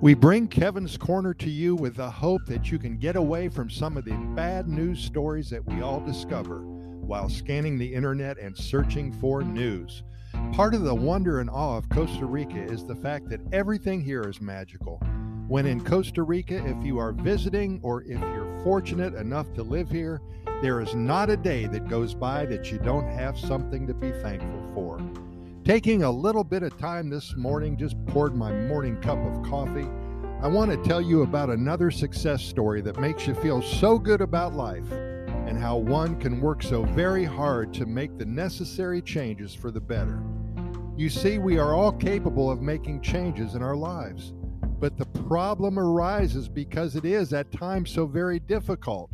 We bring Kevin's Corner to you with the hope that you can get away from some of the bad news stories that we all discover while scanning the internet and searching for news. Part of the wonder and awe of Costa Rica is the fact that everything here is magical. When in Costa Rica, if you are visiting or if you're fortunate enough to live here, there is not a day that goes by that you don't have something to be thankful for. Taking a little bit of time this morning, just poured my morning cup of coffee. I want to tell you about another success story that makes you feel so good about life and how one can work so very hard to make the necessary changes for the better. You see, we are all capable of making changes in our lives, but the problem arises because it is at times so very difficult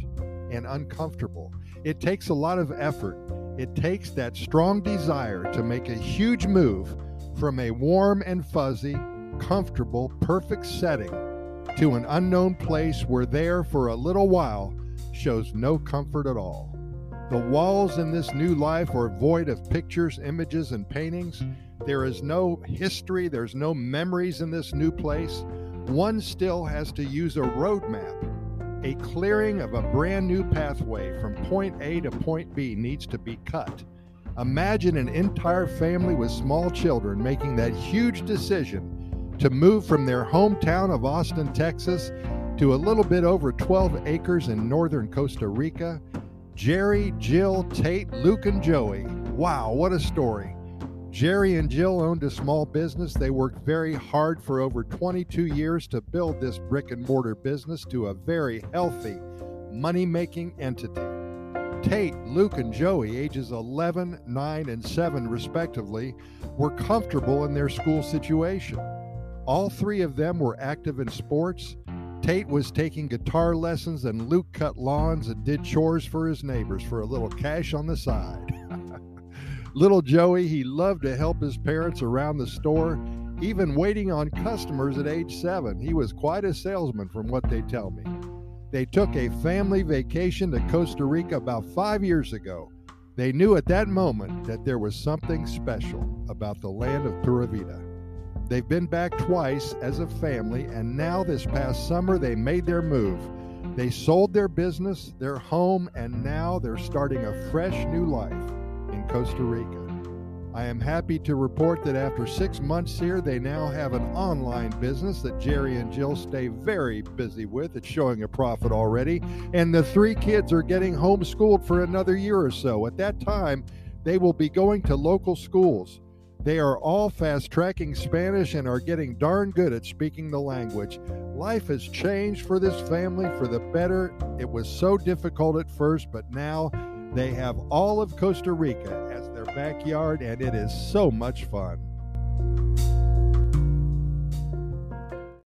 and uncomfortable. It takes a lot of effort. It takes that strong desire to make a huge move from a warm and fuzzy, comfortable, perfect setting to an unknown place where there for a little while shows no comfort at all. The walls in this new life are void of pictures, images, and paintings. There is no history, there's no memories in this new place. One still has to use a road map. A clearing of a brand new pathway from point A to point B needs to be cut. Imagine an entire family with small children making that huge decision to move from their hometown of Austin, Texas, to a little bit over 12 acres in northern Costa Rica. Jerry, Jill, Tate, Luke, and Joey. Wow, what a story. Jerry and Jill owned a small business. They worked very hard for over 22 years to build this brick and mortar business to a very healthy, money making entity. Tate, Luke, and Joey, ages 11, 9, and 7 respectively, were comfortable in their school situation. All three of them were active in sports Tate was taking guitar lessons, and Luke cut lawns and did chores for his neighbors for a little cash on the side. Little Joey, he loved to help his parents around the store, even waiting on customers at age seven. He was quite a salesman, from what they tell me. They took a family vacation to Costa Rica about five years ago. They knew at that moment that there was something special about the land of Pura Vida. They've been back twice as a family, and now this past summer they made their move. They sold their business, their home, and now they're starting a fresh new life in Costa Rica. I am happy to report that after six months here, they now have an online business that Jerry and Jill stay very busy with. It's showing a profit already, and the three kids are getting homeschooled for another year or so. At that time, they will be going to local schools. They are all fast tracking Spanish and are getting darn good at speaking the language. Life has changed for this family for the better. It was so difficult at first, but now they have all of Costa Rica as their backyard, and it is so much fun.